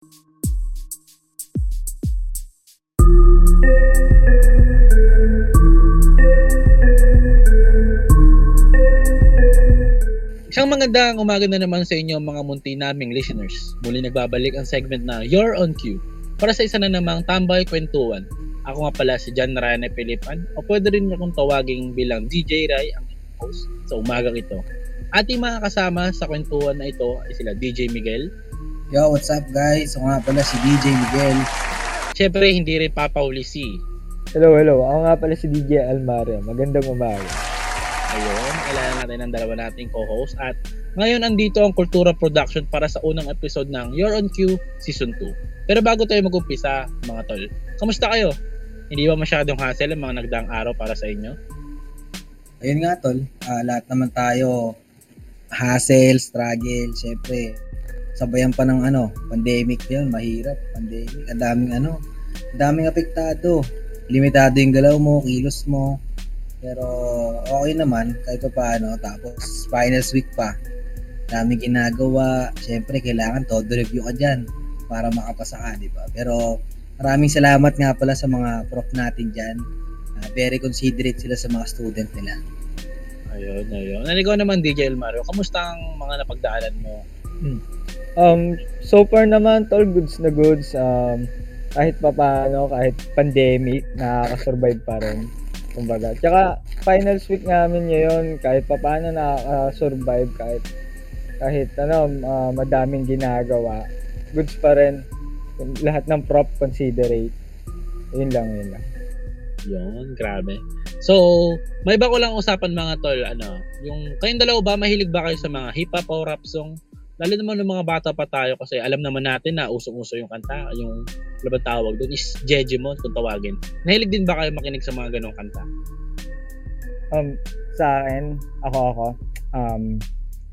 Isang magandang umaga na naman sa inyo mga munti naming listeners. Muli nagbabalik ang segment na You're on Cue para sa isa na namang tambay kwentuhan. Ako nga pala si John Rane Pilipan o pwede rin akong tawaging bilang DJ Rai ang host sa umagang ito. Ating mga kasama sa kwentuhan na ito ay sila DJ Miguel. Yo, what's up guys? Ako nga pala si DJ Miguel. Siyempre hindi rin Papa Uli C. Hello, hello. Ako nga pala si DJ Almario. Magandang umaga. Ayun, kailangan natin ang dalawa nating co-host at ngayon andito ang Kultura Production para sa unang episode ng You're on Cue Season 2. Pero bago tayo mag-umpisa, mga tol, kamusta kayo? Hindi ba masyadong hassle ang mga nagdaang araw para sa inyo? Ayun nga tol, ah, lahat naman tayo hassle, struggle, syempre sabayan pa ng ano, pandemic yun, mahirap, pandemic, ang daming ano, ang daming apektado. Limitado yung galaw mo, kilos mo. Pero okay naman, kahit pa paano. Tapos finals week pa. Daming ginagawa. Syempre, kailangan todo review ka dyan para makapasa ka, di ba? Pero maraming salamat nga pala sa mga prof natin dyan. Ah, very considerate sila sa mga student nila. Ayun, ayun. And ikaw naman, DJ Elmario, kamusta ang mga napagdaanan mo? Um, so far naman, tol, goods na goods. Um, kahit pa paano, kahit pandemic, nakaka-survive pa rin. Kumbaga. Tsaka, finals week namin ngayon, kahit pa paano nakaka-survive, kahit kahit ano, ah, madaming ginagawa. Goods pa rin. Lahat ng prop considerate. Yun lang, yun lang. Yun, grabe. So, may iba ko lang usapan mga tol, ano, yung kayong dalawa ba, mahilig ba kayo sa mga hip-hop o rap song? Lalo naman ng mga bata pa tayo kasi alam naman natin na usong-uso yung kanta, yung ano ba tawag doon is Jejimon kung tawagin. Nahilig din ba kayo makinig sa mga ganong kanta? Um, sa akin, ako ako, um,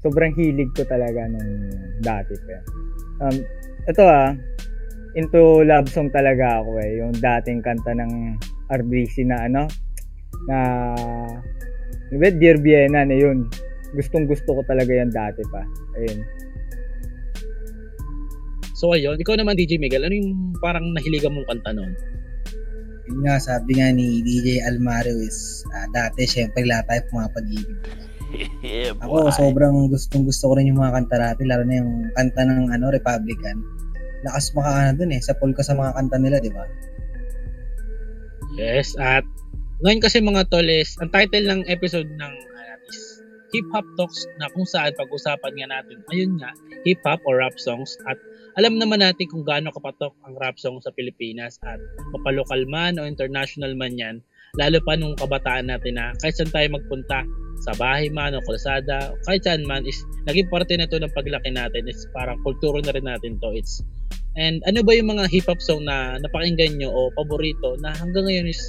sobrang hilig ko talaga nung dati pa. Um, ito ah, into love song talaga ako eh. Yung dating kanta ng RBC na ano, na, ano ba, Dear Vienna na yun. Gustong gusto ko talaga yan dati pa. Ayun. So ayun, ikaw naman DJ Miguel, ano yung parang nahiligan mong kanta noon? Yun nga, sabi nga ni DJ Almario is, ah, dati syempre lahat tayo pumapag-ibig. Ako, sobrang gustong gusto ko rin yung mga kanta natin, lalo na yung kanta ng ano, Republican. Lakas makaano dun eh, sa pool ka sa mga kanta nila, di ba? Yes, at ngayon kasi mga tol is, ang title ng episode ng uh, is Hip Hop Talks na kung saan pag-usapan nga natin, ayun nga, hip hop or rap songs at alam naman natin kung gaano kapatok ang rap song sa Pilipinas at mapalokal man o international man yan, lalo pa nung kabataan natin na kahit saan tayo magpunta, sa bahay man o kalsada, kahit saan man is naging parte na to ng paglaki natin is parang kulturo na rin natin to. It's And ano ba yung mga hip hop song na napakinggan nyo o paborito na hanggang ngayon is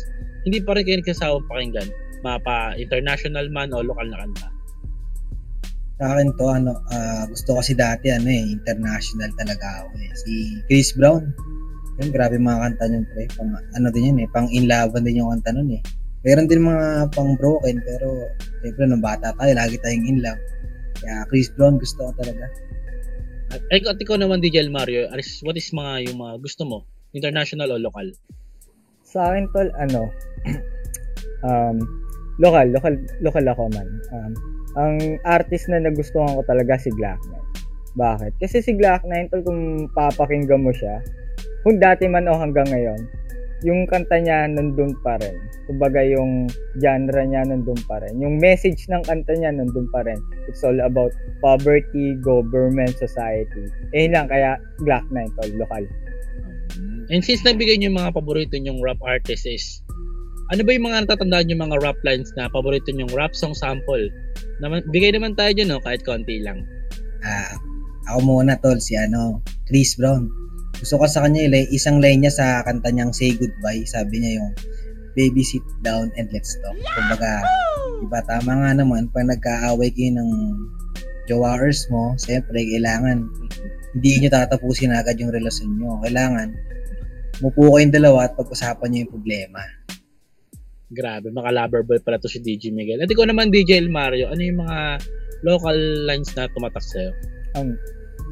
hindi pa rin kayo nagsasawang pakinggan? Mapa international man o lokal na kanta. Sa akin to, ano, ah, gusto kasi dati, ano eh, international talaga ako eh. Si Chris Brown. Yun, grabe mga kanta niya, pre. Pang, ano din yun eh, pang in love din yung kanta nun eh. Meron din mga pang broken, pero siyempre nung bata tayo, lagi tayong in love. Kaya Chris Brown gusto ko talaga. At ay, at ikaw naman DJ Mario, alis- what is mga yung mga gusto mo? International o lokal? Sa akin tol, ano, um, lokal, lokal, lokal ako man. Um, ang artist na nagustuhan ko talaga si Glock 9. Bakit? Kasi si Glock 9 tol, kung papakinggan mo siya, kung dati man o hanggang ngayon, yung kanta niya nandun pa rin. Kumbaga yung genre niya nandun pa rin. Yung message ng kanta niya nandun pa rin. It's all about poverty, government, society. Eh lang, kaya Glock 9 tol, lokal. And since nabigay niyo yung mga paborito nyong rap artists is, ano ba yung mga natatandaan yung mga rap lines na paborito nyong rap song sample? Naman, bigay naman tayo dyan, no? kahit konti lang. Ah, ako muna tol, si ano, Chris Brown. Gusto ko sa kanya yung isang line niya sa kanta niyang Say Goodbye. Sabi niya yung, Baby sit down and let's talk. Kumbaga, diba tama nga naman, pag nagkaaway kayo ng jowers mo, siyempre, kailangan hindi niyo tatapusin agad yung relasyon niyo. Kailangan, mupo kayong dalawa at pag-usapan niyo yung problema. Grabe, maka lover boy pala to si DJ Miguel. At ikaw naman DJ El Mario, ano yung mga local lines na tumatak sa'yo? um,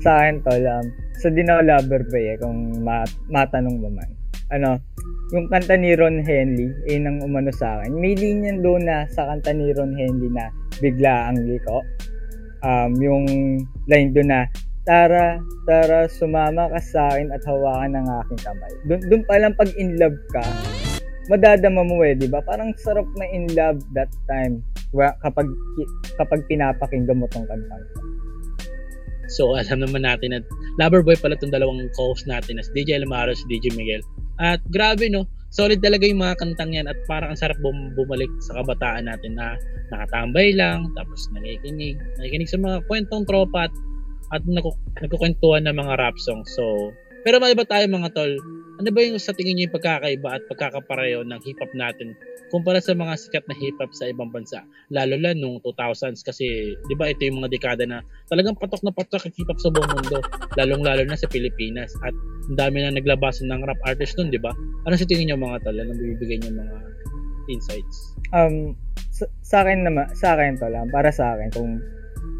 sa akin tol, um, sa di na ako lover boy eh, kung ma- matanong mo man. Ano, yung kanta ni Ron Henley, eh, nang umano sa akin. May linyan doon na sa kanta ni Ron Henley na bigla ang liko. Um, yung line doon na, Tara, tara, sumama ka sa akin at hawakan ng aking kamay. Doon, doon pa lang pag in love ka, madadama mo eh, di ba? Parang sarap na in love that time kapag kapag pinapakinggan mo tong kantang. So, alam naman natin at Loverboy pala itong dalawang co-host natin as DJ Almaros, DJ Miguel. At grabe no, solid talaga yung mga kantang yan at parang ang sarap bum- bumalik sa kabataan natin na nakatambay lang, tapos nakikinig, nakikinig sa mga kwentong tropa at, at nagkukwentuhan ng mga rap songs. So, pero mali ba tayo mga tol, ano ba yung sa tingin nyo yung pagkakaiba at pagkakapareho ng hip-hop natin kumpara sa mga sikat na hip-hop sa ibang bansa? Lalo na nung 2000s kasi, di ba ito yung mga dekada na talagang patok na patok ang hip-hop sa buong mundo, lalong-lalo na sa Pilipinas. At ang dami na naglabasan ng rap artist nun, di ba? Ano sa tingin nyo mga tol? Anong bibigay nyo mga insights? Um, sa, sa akin naman, sa akin to lang, para sa akin, kung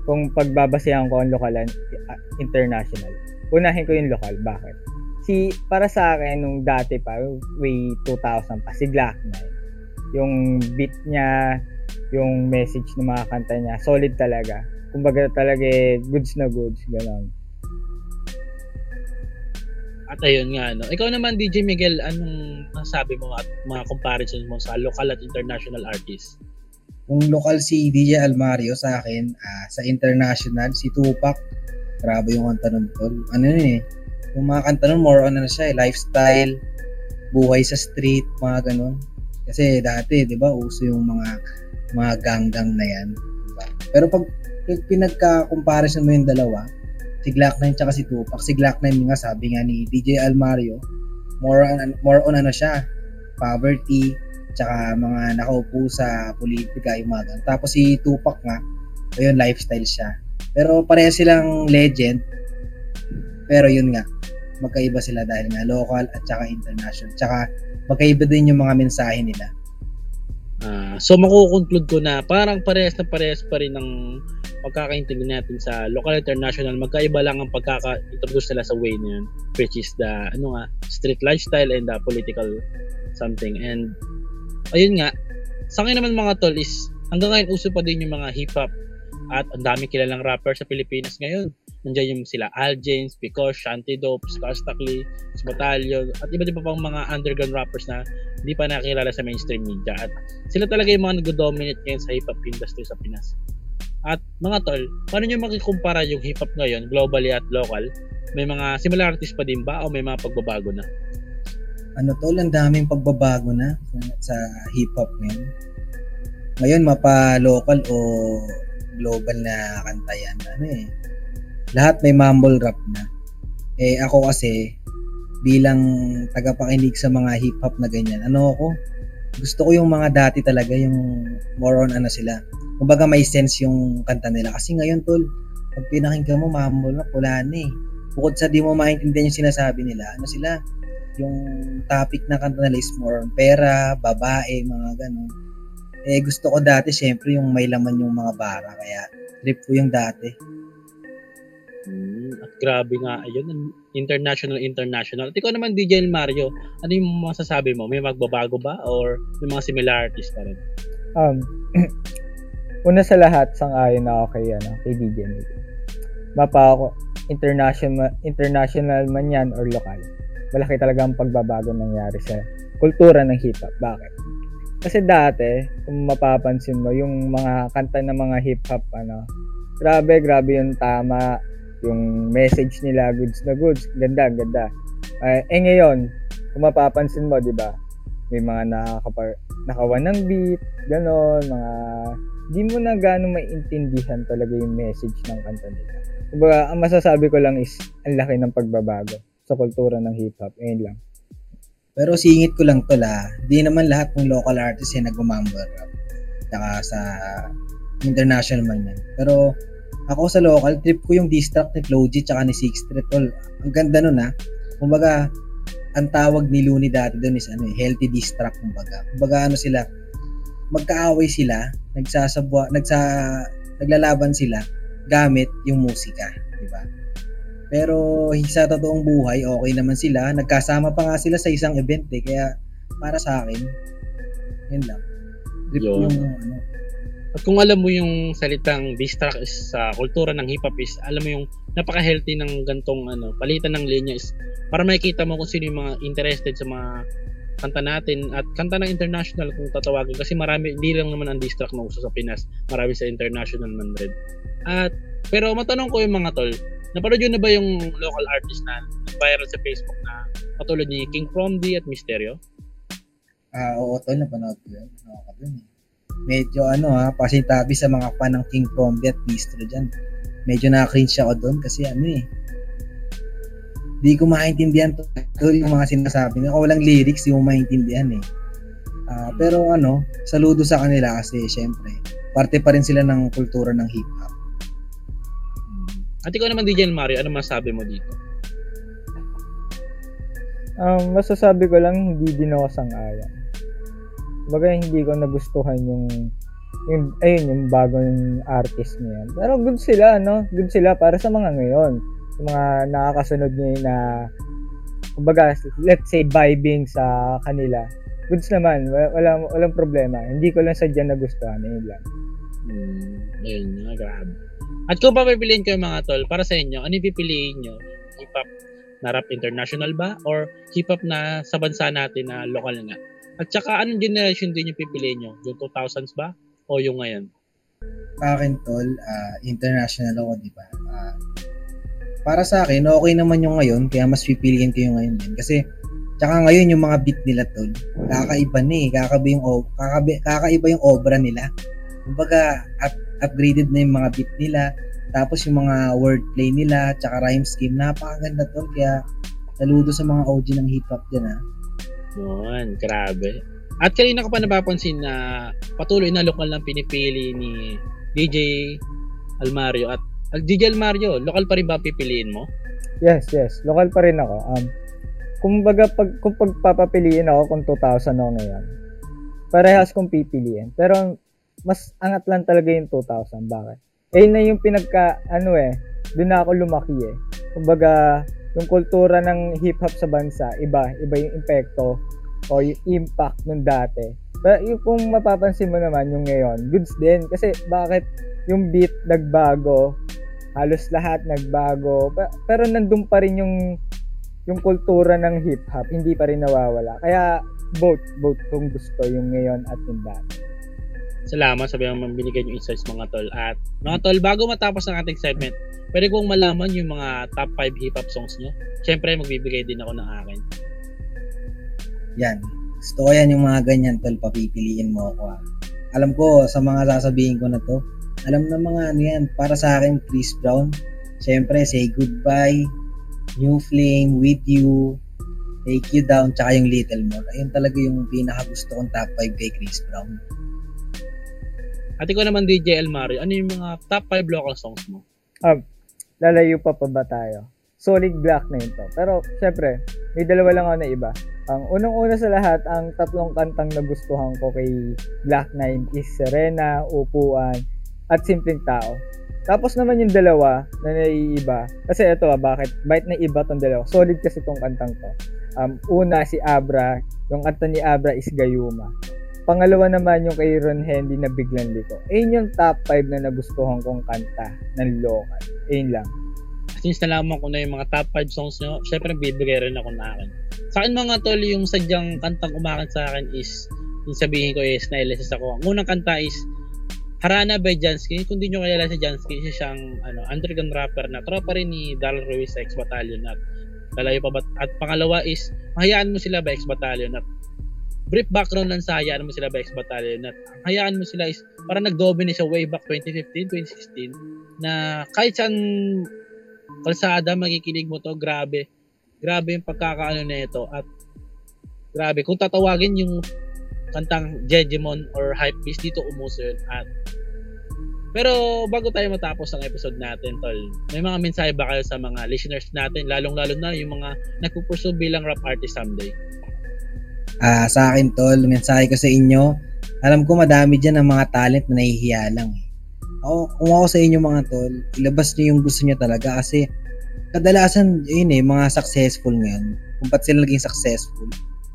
kung pagbabasehan ko ang lokal and uh, international, unahin ko yung lokal. Bakit? Si, para sa akin, nung dati pa, way 2000 pa, si Glock 9. Yung beat niya, yung message ng mga kanta niya, solid talaga. Kumbaga talaga eh, goods na goods, gano'n. At ayun nga, no? Ikaw naman, DJ Miguel, anong masasabi mo at mga comparisons mo sa local at international artists? Kung lokal si DJ Almario sa akin, ah, sa international, si Tupac, grabe yung kanta nun tol. Ano yun eh, yung mga kanta nun, more on ano siya eh, lifestyle, buhay sa street, mga ganun. Kasi dati, di ba, uso yung mga mga gang-gang na yan. Diba? Pero pag, pag pinagka-comparison mo yung dalawa, si Glock 9 tsaka si Tupac, si Glock 9 nga sabi nga ni DJ Almario, more on, more on ano siya, poverty, tsaka mga nakaupo sa politika, yung mga ganun. Tapos si Tupac nga, ayun, lifestyle siya. Pero pareha silang legend, pero yun nga, magkaiba sila dahil nga local at tsaka international. Tsaka magkaiba din yung mga mensahe nila. Ah, so makukonclude ko na parang parehas na parehas pa rin ng pagkakaintindi natin sa local international magkaiba lang ang pagkaka-introduce nila sa way na yun which is the ano nga street lifestyle and the political something and ayun nga sa akin naman mga tol is hanggang ngayon uso pa din yung mga hip hop at ang dami kilalang rapper sa Pilipinas ngayon nandiyan yung sila Al James, Picosh, Shanty Dope, Scarstackley, Battalion at iba pang mga underground rappers na hindi pa nakilala sa mainstream media at sila talaga yung mga nag-dominate ngayon sa hip-hop industry sa Pinas. At mga tol, paano nyo makikumpara yung hip-hop ngayon, globally at local? May mga similarities pa din ba o may mga pagbabago na? Ano tol, ang daming pagbabago na sa hip-hop ngayon. Ngayon, mapa-local o global na kanta yan. Ano eh, lahat may mumble rap na. Eh ako kasi bilang tagapakinig sa mga hip hop na ganyan, ano ako? Gusto ko yung mga dati talaga yung more on ano sila. Kumbaga may sense yung kanta nila kasi ngayon tol, pag pinakinggan mo mumble rap wala na eh. Bukod sa di mo maintindihan yung sinasabi nila, ano sila? Yung topic na kanta nila is more on pera, babae, mga ganun. Eh gusto ko dati syempre yung may laman yung mga bara kaya trip ko yung dati. Hmm, at grabe nga, ayun, international, international. At ikaw naman, DJ Mario, ano yung masasabi mo? May magbabago ba or may mga similarities pa rin? Um, una sa lahat, sang-ayon na ako kay, ano, kay DJ Miguel. Mapa ako, international, international man yan or lokal. Malaki talaga ang pagbabago nangyari sa kultura ng hip-hop. Bakit? Kasi dati, kung mapapansin mo, yung mga kanta ng mga hip-hop, ano, grabe, grabe yung tama, yung message nila, goods na goods, ganda, ganda. Uh, eh ngayon, kung mapapansin mo, di ba, may mga nakakapar, nakawan ng beat, ganon, mga, di mo na gano'ng maintindihan talaga yung message ng kanta nila. Kumbaga, ang masasabi ko lang is, ang laki ng pagbabago sa kultura ng hip-hop. Ayun lang. Pero singit ko lang to la, di naman lahat ng local artists ay nag-mumble rap. Saka sa international man yan. Pero ako sa local, trip ko yung diss track ni G tsaka ni Six Street Tol. Ang ganda nun ha. Kumbaga, ang tawag ni Looney dati doon is ano, eh, healthy diss track kumbaga. Kumbaga ano sila, magkaaway sila, nagsasabwa, nagsa, naglalaban sila gamit yung musika? Pero sa totoong buhay, okay naman sila. Nagkasama pa nga sila sa isang event eh. Kaya para sa akin, yun lang. Trip Yun. yung ano. At kung alam mo yung salitang distract is sa kultura ng hip hop is alam mo yung napaka-healthy ng gantong ano, palitan ng linya is para makikita mo kung sino yung mga interested sa mga kanta natin at kanta ng international kung tatawagin kasi marami hindi lang naman ang distract na uso sa Pinas marami sa international man rin at pero matanong ko yung mga tol napanood yun na ba yung local artist na viral sa Facebook na katulad ni King Promdi at Mysterio Ah, oo, tol, napanood ko yun. Oo, ka dun eh. Medyo ano ha, pasintabi sa mga fan ng King Crombie at Bistro dyan. Medyo na-cringe ako doon kasi ano eh. Di ko maintindihan to, yung mga sinasabi nila. Walang lyrics, di mo maintindihan eh. Ah, pero ano, saludo sa kanila kasi syempre, parte pa rin sila ng kultura ng hip hop. At ikaw naman DJ Mario ano masabi mo dito Um, masasabi ko lang, hindi din ako sang-ayon. Baga, hindi ko nagustuhan yung, yung ayun, yung bagong artist niya. Pero good sila, no? Good sila para sa mga ngayon. Sa mga nakakasunod niya na, kumbaga, let's say, vibing sa kanila. Goods naman, wala, walang, walang problema. Hindi ko lang sadya nagustuhan, yun lang. Hmm, ayun nga, grabe. At kung papipiliin ko yung mga tol, para sa inyo, ano yung pipiliin nyo? Hip-hop na rap international ba? Or hip-hop na sa bansa natin na lokal nga? At saka, anong generation din yung pipiliin nyo? Yung 2000s ba? O yung ngayon? Sa akin, tol, ah, international ako, di ba? Ah, para sa akin, okay naman yung ngayon, kaya mas pipiliin ko yung ngayon din. Kasi, tsaka ngayon yung mga beat nila, tol, kakaiba na eh. Kakaiba yung, kakabi, kakaiba yung obra nila. Kumbaga, up, upgraded na yung mga beat nila. Tapos yung mga wordplay nila, tsaka rhyme scheme, napakaganda tol. Kaya, saludo sa mga OG ng hip-hop dyan, ah. Yun, grabe. At kanina ko pa napapansin na patuloy na lokal lang pinipili ni DJ Almario. At Al DJ Almario, lokal pa rin ba pipiliin mo? Yes, yes. Local pa rin ako. Um, kumbaga, pag, kung pagpapapiliin ako kung 2,000 ako ngayon, parehas kong pipiliin. Pero, mas angat lang talaga yung 2,000. Bakit? Eh, na yung pinagka, ano eh, doon na ako lumaki eh. Kumbaga, yung kultura ng hip-hop sa bansa, iba. Iba yung impacto o yung impact nung dati. Pero yung kung mapapansin mo naman yung ngayon, goods din. Kasi bakit yung beat nagbago, halos lahat nagbago. Pe- Pero nandun pa rin yung yung kultura ng hip hop, hindi pa rin nawawala. Kaya both both kung gusto yung ngayon at yung dati. Salamat sa mga binigay yung insights mga tol. At mga tol, bago matapos ang ating segment, pwede kong malaman yung mga top 5 hip-hop songs nyo. Siyempre, magbibigay din ako ng akin. Yan. Gusto ko yan yung mga ganyan, tol, papipiliin mo ako. ah. Alam ko, sa mga sasabihin ko na to, alam na mga ano yan, para sa akin, Chris Brown, syempre, Say Goodbye, New Flame, With You, Take You Down, tsaka yung Little More. Ayun talaga yung pinaka gusto kong top 5 kay Chris Brown. At ikaw naman DJ El Mario, ano yung mga top 5 local songs mo? Lalayo pa pa ba tayo? Solid black na yun to. Pero, syempre, may dalawa lang ako na iba. Ang unang-una sa lahat, ang tatlong kantang nagustuhan ko kay Black Nine is Serena, Upuan, at Simpleng Tao. Tapos naman yung dalawa na naiiba. Kasi ito ah, bakit? Bakit na iba tong dalawa? Solid kasi tong kantang to. Um, una si Abra, yung kanta ni Abra is Gayuma. Pangalawa naman yung kay Ron Hendy na Biglang Liko. Ayun yung top 5 na nagustuhan kong kanta ng local. Ayun lang. Since nalaman ko na yung mga top 5 songs nyo, syempre bibigay rin ako ng akin. Sa akin mga tol, yung sadyang kantang umakin sa akin is, yung sabihin ko is, na-LSS ako. Ang unang kanta is, Harana by Jansky. Kung di nyo kilala si Jansky, siya siyang ano, underground rapper na tropa rin ni Daryl Ruiz sa X-Battalion at lalayo pa ba? At pangalawa is, mahayaan mo sila ba X-Battalion at brief background lang sa hayaan mo sila ba X-Battalion at ang hayaan mo sila is parang nag-dominate siya way back 2015, 2016 na kahit saan kalsada makikinig mo to grabe. Grabe yung pagkakaano na ito at grabe. Kung tatawagin yung kantang Jejemon or Hype Beast dito umuso yun at pero bago tayo matapos ang episode natin tol may mga mensahe ba kayo sa mga listeners natin? Lalong lalo na yung mga nagpupursue bilang rap artist someday Ah, sa akin tol, mensahe ko sa inyo. Alam ko madami diyan ng mga talent na nahihiya lang. Eh. Ako, kung ako sa inyo mga tol, ilabas niyo yung gusto niyo talaga kasi kadalasan, yun eh, mga successful ngayon, kung ba't sila naging successful,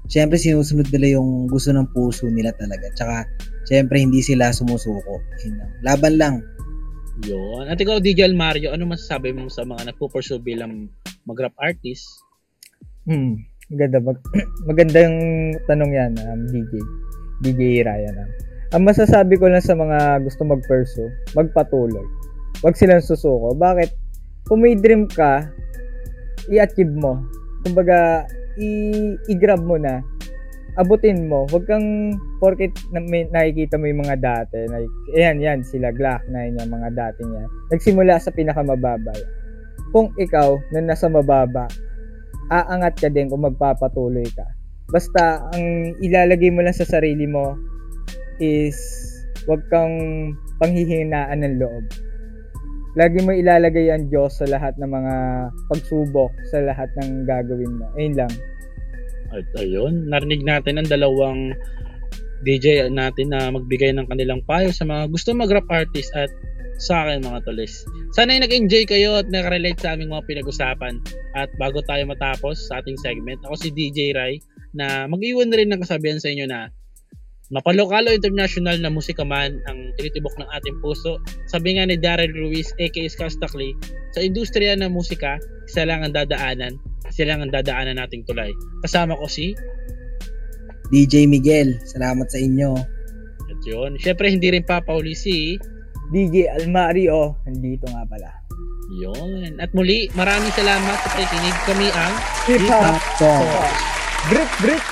syempre sinusunod nila yung gusto ng puso nila talaga. Tsaka, syempre hindi sila sumusuko. Yun lang. Laban lang. Yun. At ikaw, DJ Mario, ano masasabi mo sa mga nagpo-pursue bilang mag-rap artist? Hmm. Maganda, mag- maganda yung tanong yan, um, DJ. DJ Ryan. Um. Ang masasabi ko lang sa mga gusto mag-pursue, magpatuloy. Huwag silang susuko. Bakit? Kung may dream ka, i-achieve mo. Kumbaga, i-grab mo na. Abutin mo. Huwag kang, porket na may, nakikita mo yung mga dati. Like, ayan, yan, sila Glock na yan, yung mga dati niya. Nagsimula sa pinakamababa. Kung ikaw, na nasa mababa, aangat ka din kung magpapatuloy ka. Basta, ang ilalagay mo lang sa sarili mo is wag kang panghihinaan ng loob. Lagi mo ilalagay ang Diyos sa lahat ng mga pagsubok, sa lahat ng gagawin mo. Ayun lang. At ayun, narinig natin ang dalawang DJ natin na magbigay ng kanilang payo sa mga gusto mag-rap artist at sa akin mga tulis. Sana ay nag-enjoy kayo at nakarelate sa aming mga pinag-usapan. At bago tayo matapos sa ating segment, ako si DJ Rai na mag-iwan na rin ng kasabihan sa inyo na mapalokalo international na musika man ang tinitibok ng ating puso. Sabi nga ni Darren Ruiz aka Skastakli, sa industriya ng musika, isa lang ang dadaanan, isa lang ang dadaanan nating tulay. Kasama ko si DJ Miguel, salamat sa inyo. at yun. Siyempre, hindi rin papauli si DJ Almario, nandito nga pala. yun. At muli, maraming salamat sa pakikinig. Kami ang Hip Hop So, Brick Brick